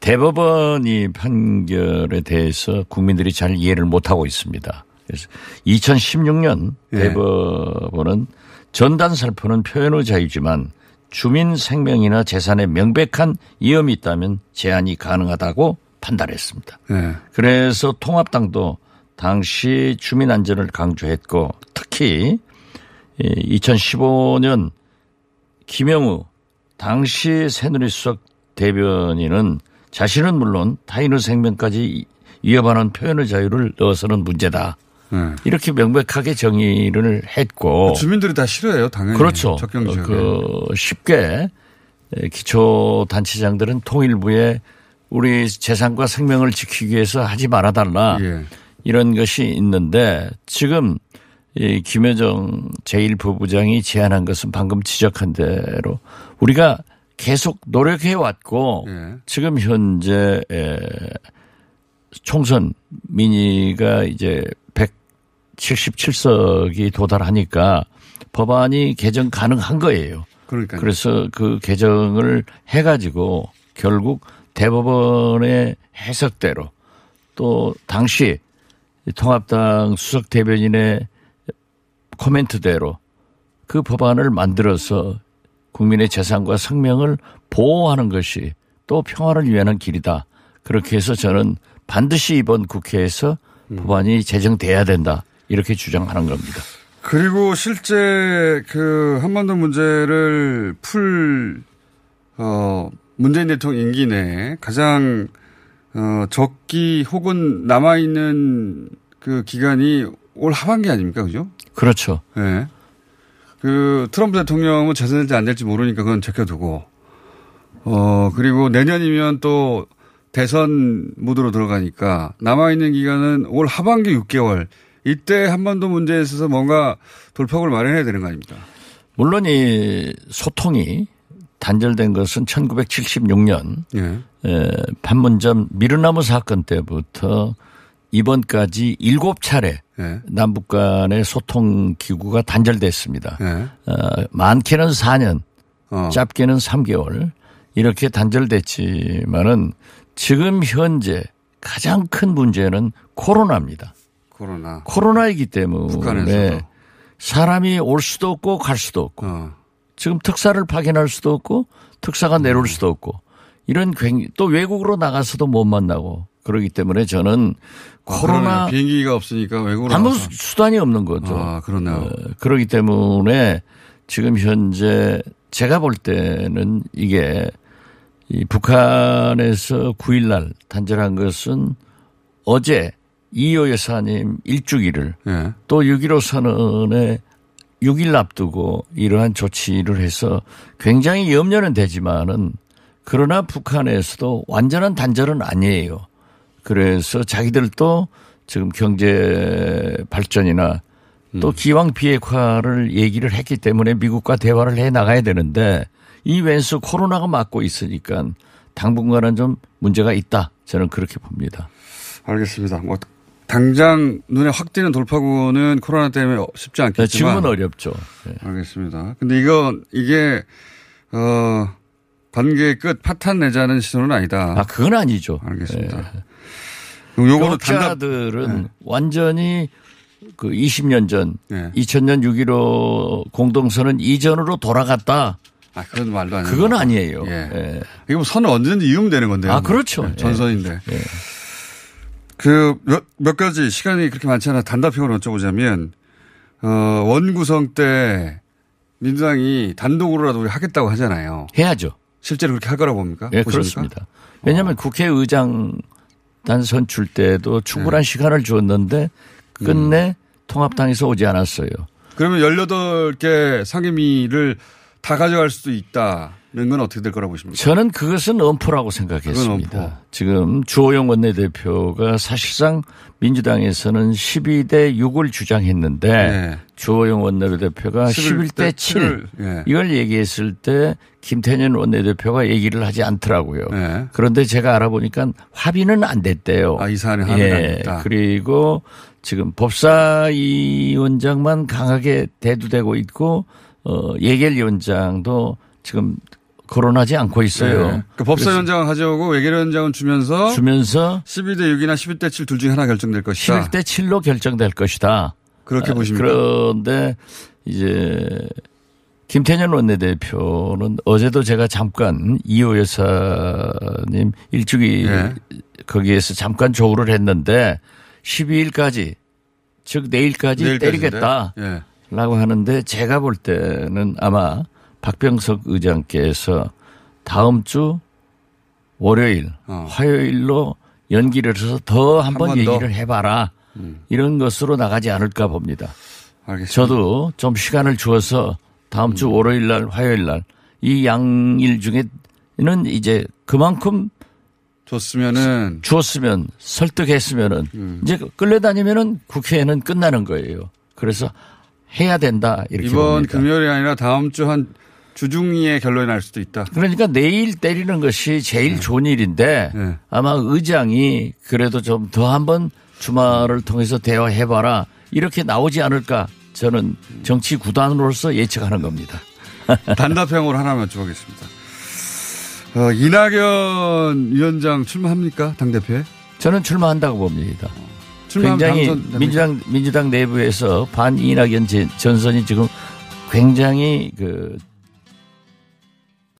대법원이 판결에 대해서 국민들이 잘 이해를 못하고 있습니다. 그래서 2016년 예. 대법원은 전단 살포는 표현의 자유지만 주민 생명이나 재산에 명백한 위험이 있다면 제한이 가능하다고 판단했습니다. 네. 그래서 통합당도 당시 주민 안전을 강조했고 특히 2015년 김영우 당시 새누리 수석 대변인은 자신은 물론 타인의 생명까지 위협하는 표현의 자유를 넣어서는 문제다. 네. 이렇게 명백하게 정의를 했고 주민들이 다 싫어해요, 당연히. 그렇죠. 적경. 그 쉽게 기초 단체장들은 통일부에 우리 재산과 생명을 지키기 위해서 하지 말아달라 예. 이런 것이 있는데 지금 이 김여정 제1부부장이 제안한 것은 방금 지적한 대로 우리가 계속 노력해 왔고 예. 지금 현재 에, 총선 민의가 이제 177석이 도달하니까 법안이 개정 가능한 거예요. 그러니까요. 그래서 그 개정을 해 가지고 결국 대법원의 해석대로 또 당시 통합당 수석 대변인의 코멘트대로 그 법안을 만들어서 국민의 재산과 생명을 보호하는 것이 또 평화를 위한 길이다. 그렇게 해서 저는 반드시 이번 국회에서 법안이 제정돼야 된다. 이렇게 주장하는 겁니다. 그리고 실제 그 한반도 문제를 풀, 어, 문재인 대통령 임기 내에 가장, 어, 적기 혹은 남아있는 그 기간이 올 하반기 아닙니까? 그죠? 그렇죠. 예. 네. 그 트럼프 대통령은 재선될지 안 될지 모르니까 그건 제껴두고, 어, 그리고 내년이면 또 대선 모드로 들어가니까 남아있는 기간은 올 하반기 6개월 이때 한반도 문제에 있어서 뭔가 돌파구를 마련해야 되는 거 아닙니까? 물론 이 소통이 단절된 것은 1976년 예. 에, 판문점 미르나무 사건 때부터 이번까지 일곱 차례 예. 남북 간의 소통 기구가 단절됐습니다. 예. 어, 많게는 4년, 어. 짧게는 3개월 이렇게 단절됐지만은 지금 현재 가장 큰 문제는 코로나입니다. 코로나. 코로나이기 때문에 북한에서도. 사람이 올 수도 없고 갈 수도 없고 어. 지금 특사를 파견할 수도 없고 특사가 내려올 수도 없고 이런 굉- 또 외국으로 나가서도 못 만나고 그러기 때문에 저는 아, 코로나 그러네요. 비행기가 없으니까 외국으로 아무 나가서. 수단이 없는 거죠. 아, 그러네요. 어, 그러기 때문에 지금 현재 제가 볼 때는 이게 이 북한에서 9일날 단절한 것은 어제 이호 여사님 일주기를 예. 또 6.15 선언에 6일 앞두고 이러한 조치를 해서 굉장히 염려는 되지만은 그러나 북한에서도 완전한 단절은 아니에요. 그래서 자기들도 지금 경제 발전이나 또 기왕 비핵화를 얘기를 했기 때문에 미국과 대화를 해 나가야 되는데 이 왼수 코로나가 맞고 있으니까 당분간은 좀 문제가 있다. 저는 그렇게 봅니다. 알겠습니다. 뭐 당장 눈에 확 띄는 돌파구는 코로나 때문에 쉽지 않겠지만 네, 지금은 어렵죠. 네. 알겠습니다. 근데 이건 이게 어 관계 끝 파탄 내자는 시도는 아니다. 아 그건 아니죠. 알겠습니다. 그럼 요거는 단답 교육자들은 완전히 그 20년 전 네. 2000년 6.15 공동선언 이전으로 돌아갔다. 아, 그건 말도 안 그건 아니에요. 예. 예. 이거 뭐 선을 언제든지 이으면 되는 건데요. 아, 그렇죠. 네, 전선인데. 예. 그, 몇, 몇 가지 시간이 그렇게 많지 않아 단답형으로 여쭤보자면, 어, 원구성 때 민주당이 단독으로라도 하겠다고 하잖아요. 해야죠. 실제로 그렇게 할 거라고 봅니까? 예, 보십니까? 그렇습니다. 왜냐하면 국회의장 단 선출 때도 충분한 시간을 주었는데 끝내 통합당에서 오지 않았어요. 그러면 18개 상임위를 다 가져갈 수도 있다는 건 어떻게 될 거라고 보십니까? 저는 그것은 엄포라고 생각했습니다. 지금 주호영 원내대표가 사실상 민주당에서는 12대 6을 주장했는데 네. 주호영 원내대표가 11대 7 예. 이걸 얘기했을 때 김태년 원내대표가 얘기를 하지 않더라고요. 네. 그런데 제가 알아보니까 합의는 안 됐대요. 아, 이 사안에 합의가 안 예. 됐다. 그리고 지금 법사위원장만 강하게 대두되고 있고 어, 예결위원장도 지금 거론하지 않고 있어요. 네. 그 법사위원장을 가져오고 외교위원장은 주면서 주면서 12대 6이나 11대 7 둘 중에 하나 결정될 것이다. 11대 7로 결정될 것이다. 그렇게 아, 보십니까? 그런데 이제 김태년 원내대표는 어제도 제가 잠깐 이호 여사님 일주기 예. 거기에서 잠깐 조우를 했는데 12일까지 즉 내일까지 내일까지인데? 때리겠다. 예. 라고 하는데 제가 볼 때는 아마 박병석 의장께서 다음 주 월요일, 어. 화요일로 연기를 해서 더 한번번 더? 음. 얘기를 해봐라. 이런 것으로 나가지 않을까 봅니다. 알겠습니다. 저도 좀 시간을 주어서 다음 음. 주 월요일 날, 화요일 날 이 양일 중에는 이제 그만큼 줬으면은 주었으면 설득했으면은 음. 이제 끌려다니면은 국회에는 끝나는 거예요. 그래서 해야 된다 이렇게 이번 봅니다. 금요일이 아니라 다음 주 한 주중에 결론이 날 수도 있다. 그러니까 내일 때리는 것이 제일 네. 좋은 일인데 아마 의장이 그래도 좀 더 한번 주말을 통해서 대화해봐라 이렇게 나오지 않을까 저는 정치 구단으로서 예측하는 겁니다. 단답형으로 하나만 여쭤보겠습니다. 어, 이낙연 위원장 출마합니까? 당 대표에? 저는 출마한다고 봅니다. 출마하면 굉장히 당선됩니까? 민주당 민주당 내부에서 반 이낙연 제- 전선이 지금 굉장히 그